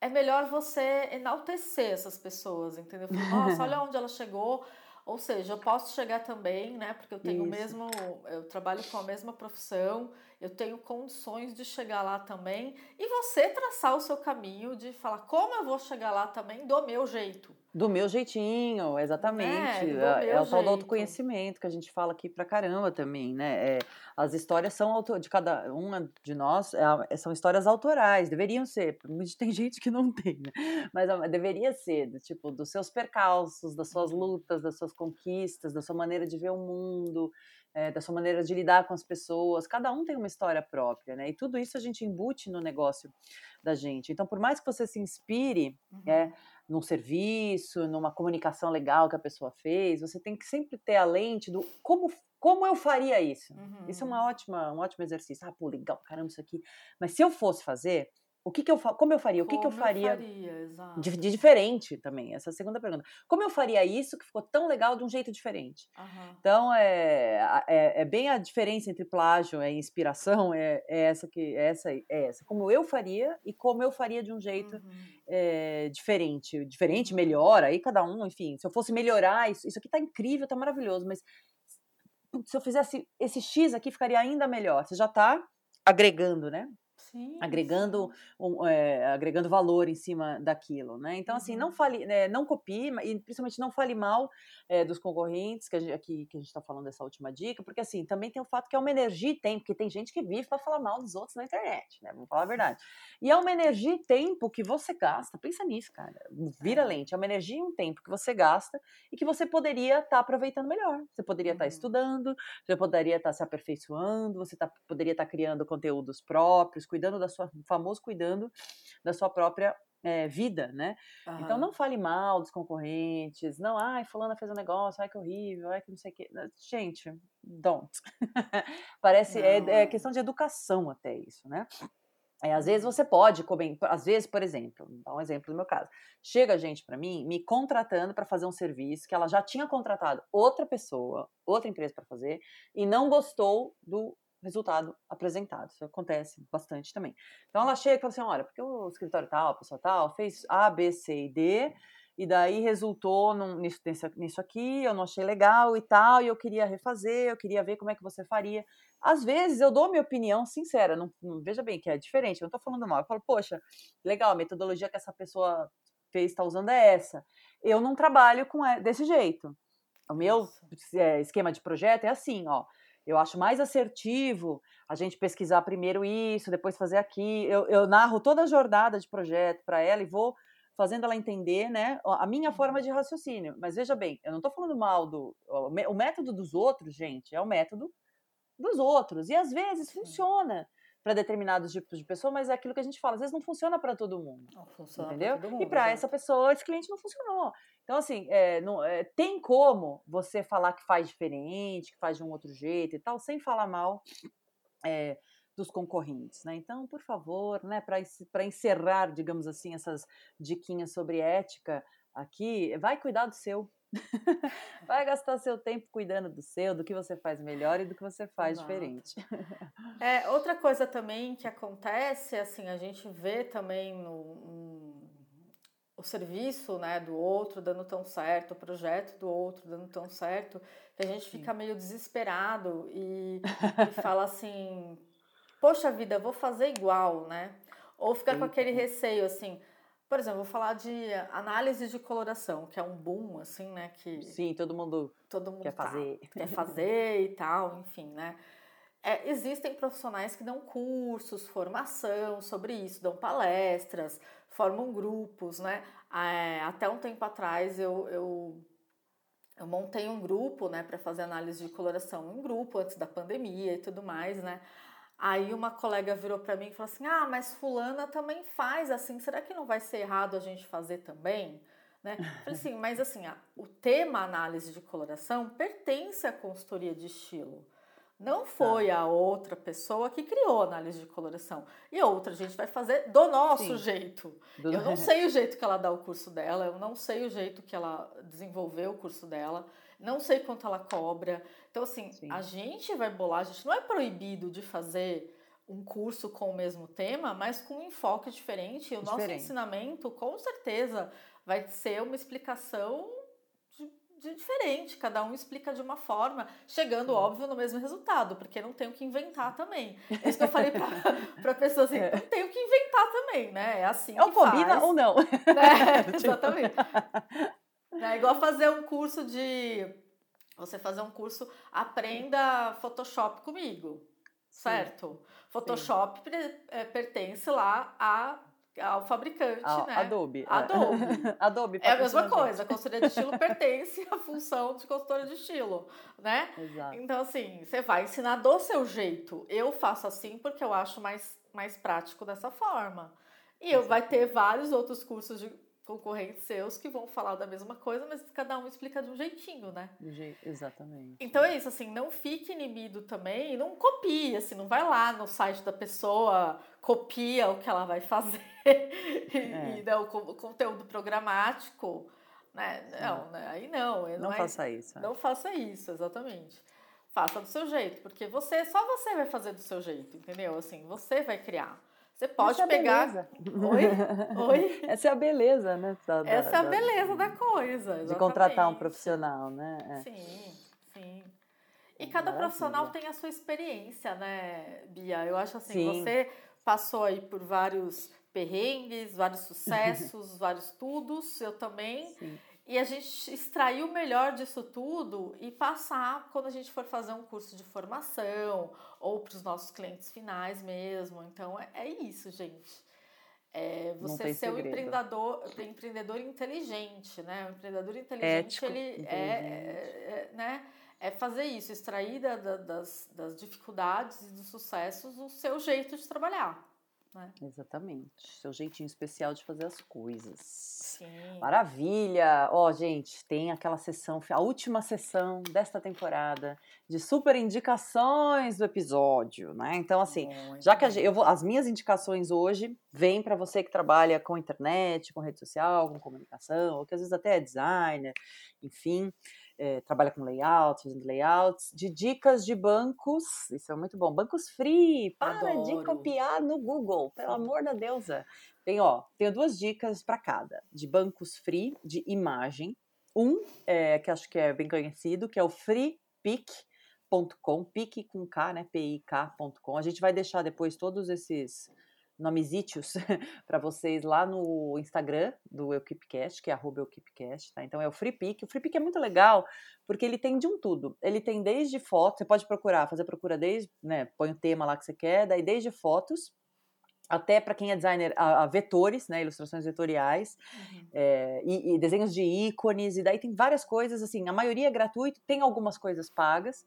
é melhor você enaltecer essas pessoas, entendeu? Nossa, olha onde ela chegou, Ou seja, eu posso chegar também, né? Porque eu tenho o mesmo, eu trabalho com a mesma profissão, eu tenho condições de chegar lá também e você traçar o seu caminho de falar como eu vou chegar lá também do meu jeito. Do meu jeitinho, exatamente. É, é o tal do autoconhecimento que a gente fala aqui pra caramba também, né? É, as histórias são de cada uma de nós, é, são histórias autorais, deveriam ser. Tem gente que não tem, né? Mas deveria ser, tipo, dos seus percalços, das suas uhum. lutas, das suas conquistas, da sua maneira de ver o mundo, é, da sua maneira de lidar com as pessoas. Cada um tem uma história própria, né? E tudo isso a gente embute no negócio da gente. Então, por mais que você se inspire uhum. é, num serviço, numa comunicação legal que a pessoa fez, você tem que sempre ter a lente do como como eu faria isso? Uhum. Isso é uma ótima, um ótimo exercício. Ah, pô, legal, caramba, isso aqui. Mas se eu fosse fazer, o que, que eu como eu faria? O que, que eu faria, eu faria de, de, diferente também? Essa é a segunda pergunta. Como eu faria isso que ficou tão legal de um jeito diferente? Uhum. Então é, é, é, bem a diferença entre plágio e inspiração é, é, essa que é essa é essa. Como eu faria e como eu faria de um jeito uhum. é, diferente, diferente, uhum. melhor. Aí cada um, enfim, se eu fosse melhorar isso, isso aqui tá incrível, tá maravilhoso, mas se eu fizesse esse X aqui ficaria ainda melhor. Você já está agregando, né? Sim, agregando, um, é, agregando valor em cima daquilo, né? Então, assim, não uhum. fale, né, não copie, e principalmente não fale mal é, dos concorrentes, que a gente, aqui que a gente está falando dessa última dica, porque assim, também tem o fato que é uma energia e tempo, porque tem gente que vive para falar mal dos outros na internet, né? Vamos falar a verdade. E é uma energia e tempo que você gasta, pensa nisso, cara, vira é. lente, é uma energia e um tempo que você gasta e que você poderia estar tá aproveitando melhor. Você poderia estar tá uhum. estudando, você poderia estar tá se aperfeiçoando, você tá, poderia estar tá criando conteúdos próprios, cuidando cuidando da sua, famoso cuidando da sua própria é, vida, né? Uhum. Então não fale mal dos concorrentes, não, ai, fulana fez um negócio, ai que horrível, ai que não sei o que. Gente, don't. Parece, é, é, questão de educação até isso, né? É, às vezes você pode comentar, às vezes, por exemplo, vou dar um exemplo do meu caso. Chega gente para mim me contratando para fazer um serviço que ela já tinha contratado outra pessoa, outra empresa para fazer e não gostou do resultado apresentado. Isso acontece bastante também. Então ela chega e fala assim: olha, porque o escritório tal, a pessoa tal, fez A, B, C e D, e daí resultou num, nisso, nisso aqui, eu não achei legal e tal, e eu queria refazer, eu queria ver como é que você faria. Às vezes eu dou minha opinião sincera, não, não veja bem que é diferente, eu não estou falando mal. Eu falo, poxa, legal, a metodologia que essa pessoa fez, está usando é essa. Eu não trabalho com desse jeito. O meu é, esquema de projeto é assim, ó. Eu acho mais assertivo a gente pesquisar primeiro isso, depois fazer aqui. Eu, eu narro toda a jornada de projeto para ela e vou fazendo ela entender, né, a minha forma de raciocínio. Mas veja bem, eu não estou falando mal do o método dos outros, gente, é o método dos outros e às vezes funciona para determinados tipos de pessoa, mas é aquilo que a gente fala, às vezes não funciona para todo mundo. Não funciona entendeu? Todo mundo, e para essa pessoa, esse cliente não funcionou. Então, assim, é, não, é, tem como você falar que faz diferente, que faz de um outro jeito e tal, sem falar mal é, dos concorrentes, né? Então, por favor, né, para encerrar, digamos assim, essas diquinhas sobre ética aqui, vai cuidar do seu. vai gastar seu tempo cuidando do seu, do que você faz melhor e do que você faz Exato. diferente. É, outra coisa também que acontece, assim, a gente vê também no, no o serviço né, do outro dando tão certo, o projeto do outro dando tão certo, que a gente fica Sim. meio desesperado e, e fala assim, poxa vida, vou fazer igual, né? Ou fica com aquele receio assim, por exemplo, vou falar de análise de coloração, que é um boom, assim, né? Que Sim, todo mundo, todo mundo quer tá, fazer. Quer fazer e tal, enfim, né? É, existem profissionais que dão cursos, formação sobre isso, dão palestras, formam grupos, né? É, até um tempo atrás eu, eu, eu montei um grupo, né, para fazer análise de coloração, um grupo antes da pandemia e tudo mais, né? Aí uma colega virou para mim e falou assim: Ah, mas fulana também faz assim, será que não vai ser errado a gente fazer também? Né? Falei assim, mas assim, o tema análise de coloração pertence à consultoria de estilo. Não tá. foi a outra pessoa que criou a análise de coloração. E a outra a gente vai fazer do nosso Sim. jeito. Do... Eu não sei o jeito que ela dá o curso dela, eu não sei o jeito que ela desenvolveu o curso dela, não sei quanto ela cobra. Então, assim, Sim. a gente vai bolar, a gente não é proibido de fazer um curso com o mesmo tema, mas com um enfoque diferente. E o diferente. nosso ensinamento, com certeza, vai ser uma explicação de diferente, cada um explica de uma forma, chegando, óbvio, no mesmo resultado, porque não tenho que inventar também. É isso que eu falei para pessoas assim, é. não tenho que inventar também, né? É assim ou combina faz. ou não. É, exatamente. É igual fazer um curso de... Você fazer um curso, aprenda Photoshop comigo, certo? Sim. Photoshop Sim. É, pertence lá a ao fabricante, né? Adobe. Adobe. É. Adobe é a mesma coisa. A consultoria de estilo pertence à função de consultora de estilo, né? Exato. Então, assim, você vai ensinar do seu jeito. Eu faço assim porque eu acho mais, mais prático dessa forma. E eu vai ter vários outros cursos de concorrentes seus que vão falar da mesma coisa, mas cada um explica de um jeitinho, né? Exatamente. Então é isso, assim, não fique inibido também, não copie, assim, não vai lá no site da pessoa, copia o que ela vai fazer, é. e, né, o, o, conteúdo programático, né? Não, né? aí não. Não, não é, faça isso. É. Não faça isso, exatamente. Faça do seu jeito, porque você, só você vai fazer do seu jeito, entendeu? Assim, você vai criar. Você pode Essa pegar. É Oi? Oi? Essa é a beleza, né? Da, Essa da, é a beleza da, coisa. Exatamente. De contratar um profissional, né? É. Sim, sim. E cada Maravilha. profissional tem a sua experiência, né, Bia? Eu acho assim, sim. você passou aí por vários perrengues, vários sucessos, vários tudos, eu também. Sim e a gente extrair o melhor disso tudo e passar quando a gente for fazer um curso de formação ou para os nossos clientes finais mesmo. Então é, é isso, gente. É você ser um empreendedor, empreendedor inteligente, né? O empreendedor inteligente Ético, ele é, é, é, né? É fazer isso, extrair da, da, das, das dificuldades e dos sucessos o seu jeito de trabalhar. Né? Exatamente. Seu jeitinho especial de fazer as coisas. Sim. Maravilha! Ó, oh, gente, tem aquela sessão, a última sessão desta temporada de super indicações do episódio, né? Então, assim, já que a, eu vou, as minhas indicações hoje vêm para você que trabalha com internet, com rede social, com comunicação, ou que às vezes até é designer, enfim é, trabalha com layout, fazendo layouts, de dicas de bancos, isso é muito bom, bancos free, para Adoro. de copiar no Google, pelo amor da deusa. Tem, ó, tenho duas dicas para cada, de bancos free, de imagem, um, é, que acho que é bem conhecido, que é o freepik.com, pique com K, né, P-I-K.com, a gente vai deixar depois todos esses nomesitos para vocês lá no Instagram do Equipcast, que é arroba Equipcast, tá? Então é o FreePick. O FreePick é muito legal porque ele tem de um tudo. Ele tem desde fotos, você pode procurar, fazer procura desde, né, põe o tema lá que você quer, daí desde fotos, até para quem é designer, a, a, vetores, né, ilustrações vetoriais, uhum. é, e, e, desenhos de ícones, e daí tem várias coisas, assim, a maioria é gratuito, tem algumas coisas pagas,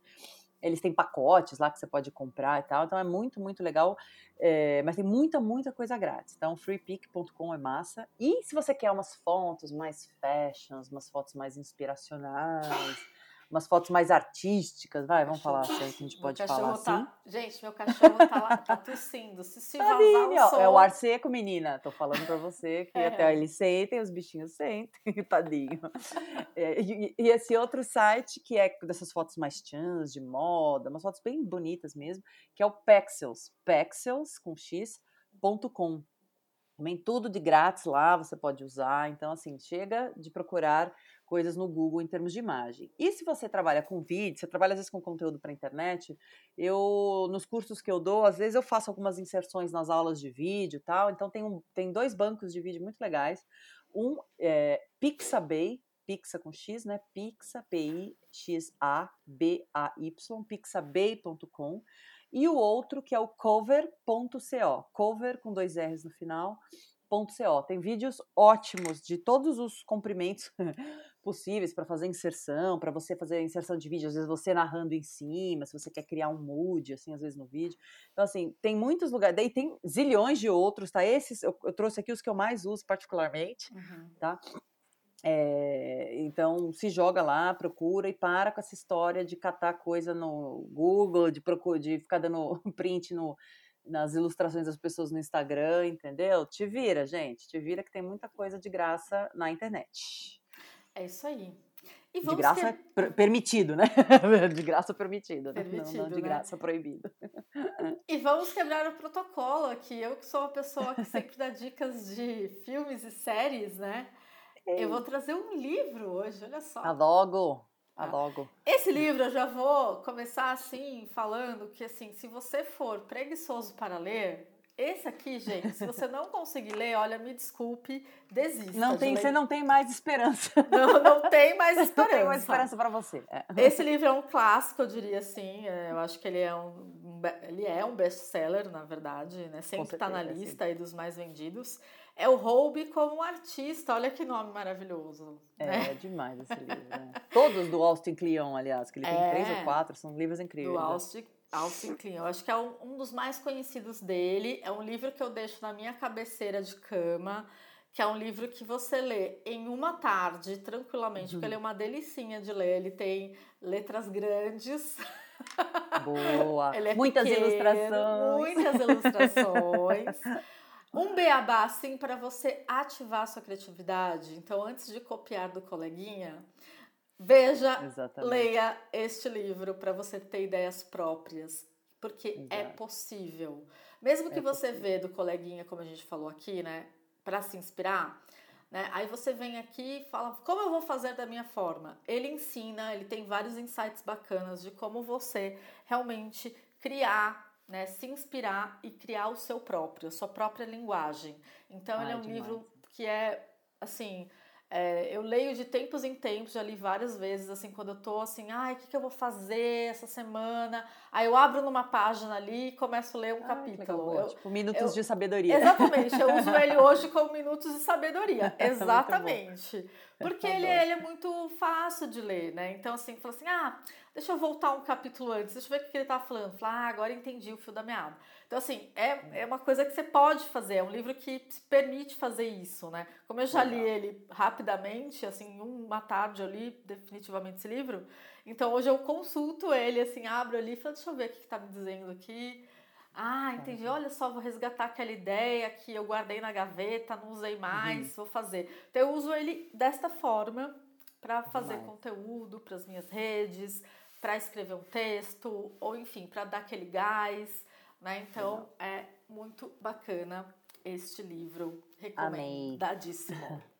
eles têm pacotes lá que você pode comprar e tal, então é muito, muito legal. É, mas tem muita, muita coisa grátis. Então, freepick.com é massa. E se você quer umas fotos mais fashions, umas fotos mais inspiracionais, umas fotos mais artísticas, vai, vamos falar assim, a gente pode falar assim. Tá, gente, meu cachorro tá lá, tá tossindo, se se o som... É o ar seco, menina, tô falando pra você que é. até eles sentem, os bichinhos sentem, tadinho. É, e, e, esse outro site, que é dessas fotos mais chans, de moda, umas fotos bem bonitas mesmo, que é o Pexels, Pexels, com x.com. Também tudo de grátis lá, você pode usar, então assim, chega de procurar coisas no Google em termos de imagem. E se você trabalha com vídeo, você trabalha às vezes com conteúdo para internet, eu nos cursos que eu dou, às vezes eu faço algumas inserções nas aulas de vídeo, tal. Então tem, um, tem dois bancos de vídeo muito legais. Um é Pixabay, Pixa com X, né? Pixa, P-I-X-A-B-A-Y, pixabay.com. E o outro que é o cover.co, cover com dois R's no final, .co. Tem vídeos ótimos de todos os comprimentos possíveis para fazer inserção, para você fazer inserção de vídeo, às vezes você narrando em cima, se você quer criar um mood, assim, às vezes no vídeo. Então, assim, tem muitos lugares, daí tem zilhões de outros, tá? Esses, eu, eu trouxe aqui os que eu mais uso particularmente, uhum. tá? É, então, se joga lá, procura e para com essa história de catar coisa no Google, de, procura, de ficar dando print no, nas ilustrações das pessoas no Instagram, entendeu? Te vira, gente, te vira que tem muita coisa de graça na internet. É isso aí. de graça ter... permitido, né? De graça permitido, né? permitido não, não de né? graça proibido. E vamos quebrar o protocolo aqui. Eu que sou uma pessoa que sempre dá dicas de filmes e séries, né? eu vou trazer um livro hoje, olha só. Tá logo. Tá logo. Esse livro eu já vou começar assim, falando que assim, se você for preguiçoso para ler, esse aqui, gente, se você não conseguir ler, olha, me desculpe, desista. Não tem, de você não tem mais esperança. Não, não tem mais esperança. Não tem mais esperança para você. É. Esse livro é um clássico, eu diria assim. É, eu acho que ele é um, ele é um best-seller, na verdade, né? Sempre está na lista aí dos mais vendidos. É o Roube como artista. Olha que nome maravilhoso. É, né? é demais esse livro. Né? Todos do Austin Kleon, aliás, que ele tem é, três ou quatro, são livros incríveis. Do né? Austin Alvin Klein, eu acho que é um, dos mais conhecidos dele. É um livro que eu deixo na minha cabeceira de cama, que é um livro que você lê em uma tarde, tranquilamente, uhum. porque ele é uma delicinha de ler. Ele tem letras grandes. Boa! é muitas pequeno, ilustrações. Muitas ilustrações. Um beabá, assim, para você ativar a sua criatividade. Então, antes de copiar do coleguinha, Veja, Exatamente. leia este livro para você ter ideias próprias, porque é Exato. é possível. Mesmo que é você possível. vê do coleguinha, como a gente falou aqui, né, para se inspirar, né? Aí você vem aqui e fala, como eu vou fazer da minha forma? Ele ensina, ele tem vários insights bacanas de como você realmente criar, né, se inspirar e criar o seu próprio, a sua própria linguagem. Então ele é um demais. livro que é assim, é, eu leio de tempos em tempos, já li várias vezes, assim, quando eu tô assim, ai, o que, que eu vou fazer essa semana? Aí eu abro numa página ali e começo a ler um ah, capítulo. Eu, tipo, minutos eu, de sabedoria. Exatamente, eu uso ele hoje como minutos de sabedoria. Exatamente. Porque ele, ele, é muito fácil de ler, né? Então, assim, fala assim, ah, deixa eu voltar um capítulo antes, deixa eu ver o que ele tá falando. Fala, ah, agora entendi o fio da meada. Então, assim, é, é uma coisa que você pode fazer, é um livro que permite fazer isso, né? Como eu já li ele rapidamente, assim, uma tarde eu li definitivamente esse livro, então hoje eu consulto ele, assim, abro ali e falo, deixa eu ver o que está me dizendo aqui. Ah, entendi. Olha só, vou resgatar aquela ideia que eu guardei na gaveta, não usei mais, uhum. vou fazer. Então eu uso ele desta forma para fazer Demais. conteúdo para as minhas redes, para escrever um texto, ou enfim, para dar aquele gás. Né? Então é muito bacana este livro. Recomendadíssimo.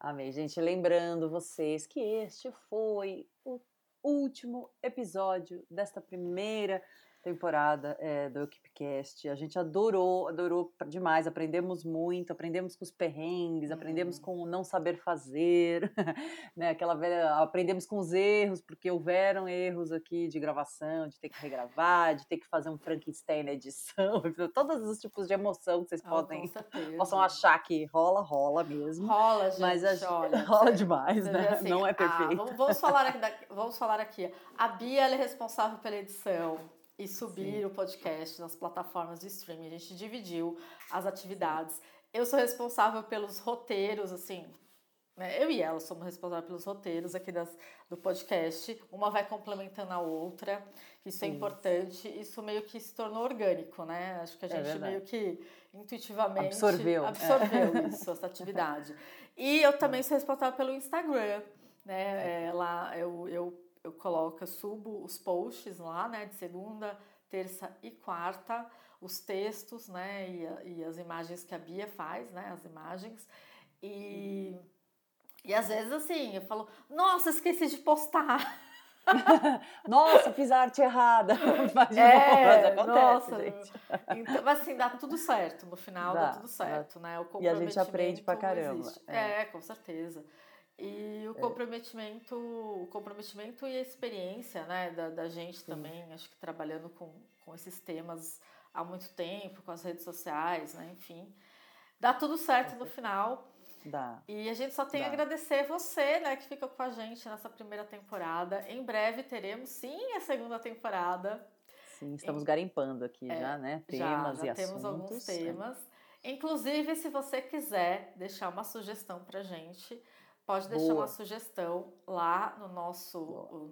Amei, gente. Lembrando vocês que este foi o último episódio desta primeira temporada é, do Equipecast. A gente adorou, adorou demais. Aprendemos muito, aprendemos com os perrengues, aprendemos uhum. com o não saber fazer, né? Aquela velha, aprendemos com os erros, porque houveram erros aqui de gravação, de ter que regravar, de ter que fazer um Frankenstein na edição, todos os tipos de emoção que vocês oh, podem possam achar que rola, rola mesmo. Rola, gente. Mas a, olha, rola demais, né? Assim, não é ah, perfeito. Ah, vamos, vamos, falar aqui, vamos falar aqui. A Bia é responsável pela edição e subir Sim. o podcast nas plataformas de streaming. A gente dividiu as atividades. Eu sou responsável pelos roteiros, assim, né? eu e ela somos responsáveis pelos roteiros aqui das, do podcast. Uma vai complementando a outra. Isso é importante. Isso meio que se tornou orgânico, né? Acho que a é gente é meio que intuitivamente absorveu, absorveu é. isso, essa atividade. E eu também sou responsável pelo Instagram, né? É, lá eu, eu eu coloco, subo os posts lá, né, de segunda, terça e quarta, os textos, né, e, a, e as imagens que a Bia faz, né, as imagens, e, e às vezes assim, eu falo, nossa, esqueci de postar. nossa, fiz a arte errada. Mas é, acontece, nossa, gente. Então, assim, dá tudo certo. No final dá, dá tudo certo, dá. né? O e a gente aprende pra caramba. É. é, com certeza. E o é. comprometimento, o comprometimento e a experiência né, da, da gente Sim. também, acho que trabalhando com, com esses temas há muito tempo, com as redes sociais, né, enfim. Dá tudo certo no final. Dá. E a gente só tem Dá. a agradecer você, né, que fica com a gente nessa primeira temporada. Em breve teremos, sim, a segunda temporada. Sim, estamos em... garimpando aqui é, já, né? Temas já, já e temos assuntos. alguns é. temas. É. Inclusive, se você quiser deixar uma sugestão pra gente, Pode deixar Boa. uma sugestão lá no nosso,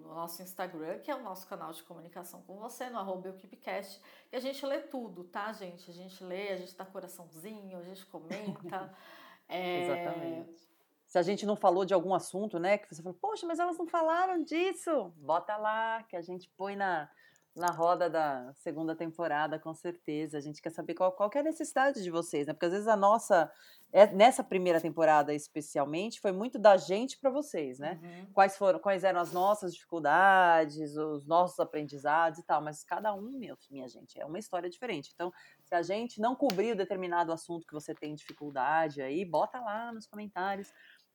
no nosso Instagram, que é o nosso canal de comunicação com você, no arroba Equipecast, e a gente lê tudo, tá, gente? A gente lê, a gente dá coraçãozinho, a gente comenta. é... Exatamente. Se a gente não falou de algum assunto, né, que você falou, poxa, mas elas não falaram disso, bota lá, que a gente põe na, na roda da segunda temporada, com certeza. A gente quer saber qual, qual é a necessidade de vocês, né? Porque às vezes a nossa, é, nessa primeira temporada especialmente, foi muito da gente para vocês, né? Uhum. Quais foram, quais eram as nossas dificuldades, os nossos aprendizados e tal. Mas cada um, meu, minha gente, é uma história diferente. Então, se a gente não cobriu determinado assunto que você tem dificuldade aí, bota lá nos comentários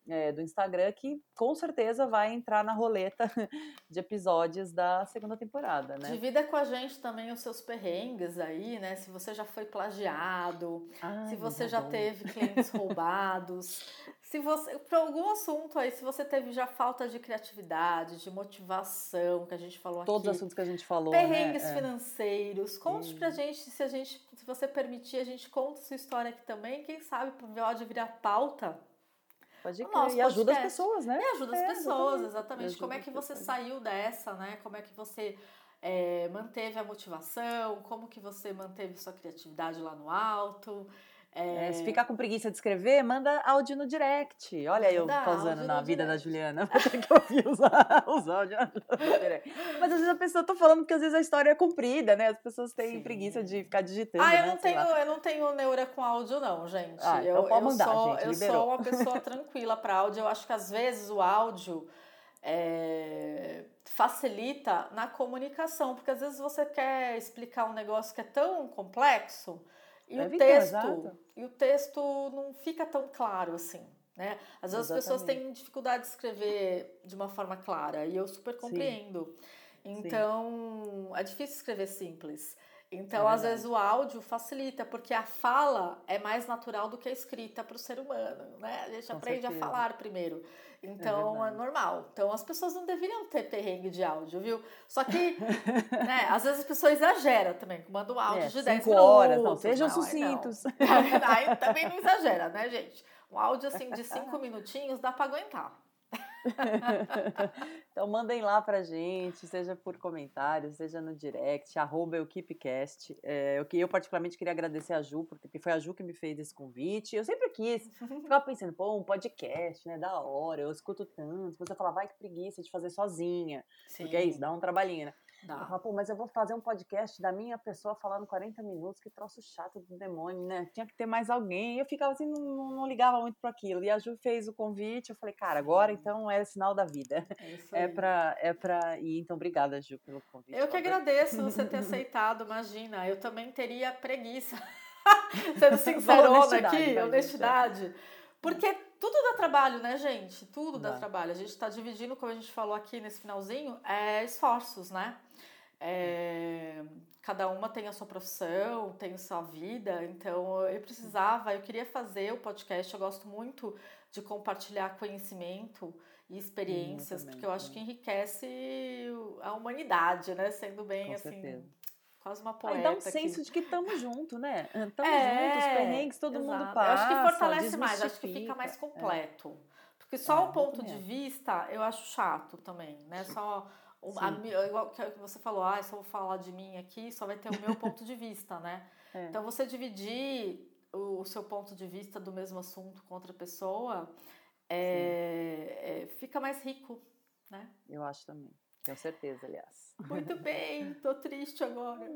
é, do Instagram que com certeza vai entrar na roleta de episódios da segunda temporada, né? Divida com a gente também os seus perrengues aí, né? Se você já foi plagiado, Ai, se você já bom. teve clientes roubados, se você, por algum assunto aí, se você teve já falta de criatividade, de motivação, que a gente falou Todos aqui. Todos os assuntos que a gente falou, né? Perrengues né? financeiros. Conte pra gente, se a gente, se você permitir, a gente conta sua história aqui também. Quem sabe pode virar pauta Pode crer. E ajuda as pessoas, né? E ajuda as é, pessoas, exatamente. exatamente. Como é que você saiu dessa, né? Como é que você é, manteve a motivação? Como que você manteve sua criatividade lá no alto? É... É, se ficar com preguiça de escrever, manda áudio no direct. Olha eu causando na vida direct. da Juliana. Vou ter que ouvir os, os áudios no direct. Mas às vezes a pessoa, tô falando porque às vezes a história é comprida, né? As pessoas têm Sim. preguiça de ficar digitando. Ah, eu né? não, tenho, eu não tenho neura com áudio, não, gente. Ah, então eu, pode mandar, eu sou, gente, eu sou uma pessoa tranquila para áudio. Eu acho que às vezes o áudio. É, facilita na comunicação, porque às vezes você quer explicar um negócio que é tão complexo e é o texto, e o texto não fica tão claro assim. Né? Às vezes Exatamente. as pessoas têm dificuldade de escrever de uma forma clara e eu super compreendo. Sim. Então, Sim. é difícil escrever simples. Então, é às vezes o áudio facilita, porque a fala é mais natural do que a escrita para o ser humano, né? A gente Com aprende certeza. a falar primeiro. Então, é, é, normal. Então, as pessoas não deveriam ter perrengue de áudio, viu? Só que, né, às vezes as pessoas exageram também, manda um áudio é, de 10 minutos. horas, não, sejam não, sucintos. Aí, aí também não exagera, né, gente? Um áudio, assim, de 5 minutinhos dá para aguentar. então mandem lá pra gente, seja por comentário, seja no direct, arroba EquipeCast. É, eu, eu particularmente queria agradecer a Ju, porque foi a Ju que me fez esse convite. Eu sempre quis, ficava pensando, pô, um podcast, né, da hora, eu escuto tanto. Você fala, vai que preguiça de fazer sozinha. Sim. Porque é isso, dá um trabalhinho, né? Dá. Eu falo, pô, mas eu vou fazer um podcast da minha pessoa falando 40 minutos, que troço chato do demônio, né? Tinha que ter mais alguém. Eu ficava assim, não, não ligava muito para aquilo. E a Ju fez o convite, eu falei, cara, agora então é sinal da vida. É, é é pra, é pra ir. Então, obrigada, Ju, pelo convite. Eu que agradeço você ter aceitado, imagina. Eu também teria preguiça. Sendo sincerona aqui, é. honestidade. Porque tudo dá trabalho, né, gente? Tudo dá, dá trabalho. A gente está dividindo, como a gente falou aqui nesse finalzinho, é esforços, né? É, cada uma tem a sua profissão, tem a sua vida, então eu precisava, eu queria fazer o podcast, eu gosto muito de compartilhar conhecimento e experiências, também, porque eu acho que enriquece a humanidade, né? Sendo bem Com assim. Certeza. Quase uma poeta. Aí dá um senso aqui. de que estamos juntos, né? Estamos é, juntos, perrengues, todo exato. mundo passa. Eu acho que fortalece mais, acho que fica mais é. completo. É. Porque só é, um ponto de vista eu acho chato também, né? Só a, igual que você falou, ah, só vou falar de mim aqui, só vai ter o meu ponto de vista, né? É. Então, você dividir o, o, seu ponto de vista do mesmo assunto com outra pessoa é, é, fica mais rico, né? Eu acho também. Tenho certeza, aliás. Muito bem, tô triste agora.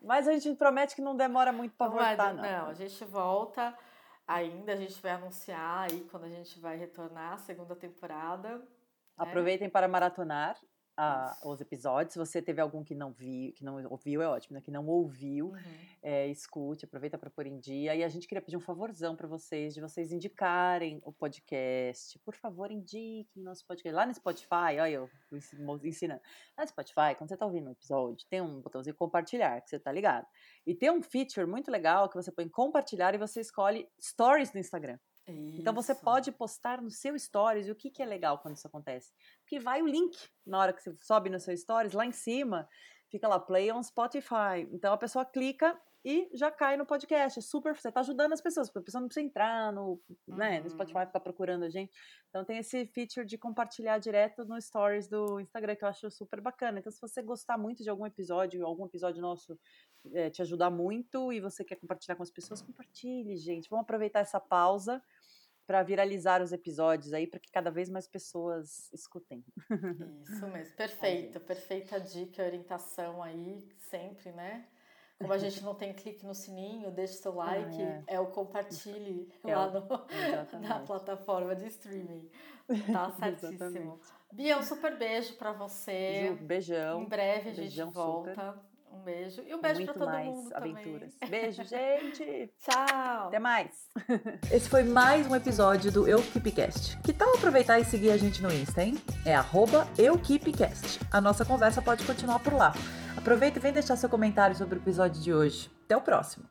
Mas a gente promete que não demora muito para voltar, não. Não, a gente volta ainda, a gente vai anunciar aí quando a gente vai retornar a segunda temporada. É. Aproveitem para maratonar a, os episódios. Se você teve algum que não viu, que não ouviu, é ótimo, né? Que não ouviu, uhum. é, escute, aproveita para pôr em dia. E a gente queria pedir um favorzão para vocês, de vocês indicarem o podcast. Por favor, indiquem nosso podcast. Lá no Spotify, olha eu ensinando. Lá no Spotify, quando você está ouvindo um episódio, tem um botãozinho compartilhar, que você tá ligado. E tem um feature muito legal que você põe compartilhar e você escolhe stories no Instagram. Isso. Então você pode postar no seu stories e o que, que é legal quando isso acontece? Porque vai o link na hora que você sobe no seu stories, lá em cima, fica lá play on Spotify. Então a pessoa clica e já cai no podcast. É super, você está ajudando as pessoas, porque a pessoa não precisa entrar no, uhum. né, no Spotify ficar procurando a gente. Então tem esse feature de compartilhar direto no stories do Instagram que eu acho super bacana. Então se você gostar muito de algum episódio, algum episódio nosso é, te ajudar muito e você quer compartilhar com as pessoas, compartilhe, gente. Vamos aproveitar essa pausa para viralizar os episódios aí, para que cada vez mais pessoas escutem. Isso mesmo, perfeito, perfeita dica, orientação aí, sempre, né? Como a gente não tem clique no sininho, deixe seu like, ah, é. é. o compartilhe é lá no, na plataforma de streaming. Tá certíssimo. Bia, um super beijo para você. Ju, beijão. Em breve a gente Beijão volta. Super. Um beijo. E um beijo para todo mais mundo aventuras. também. Beijo, gente. Tchau. Até mais. Esse foi mais um episódio do EuKeepCast. Que tal aproveitar e seguir a gente no Insta, hein? É arroba EuKeepCast. A nossa conversa pode continuar por lá. Aproveita e vem deixar seu comentário sobre o episódio de hoje. Até o próximo.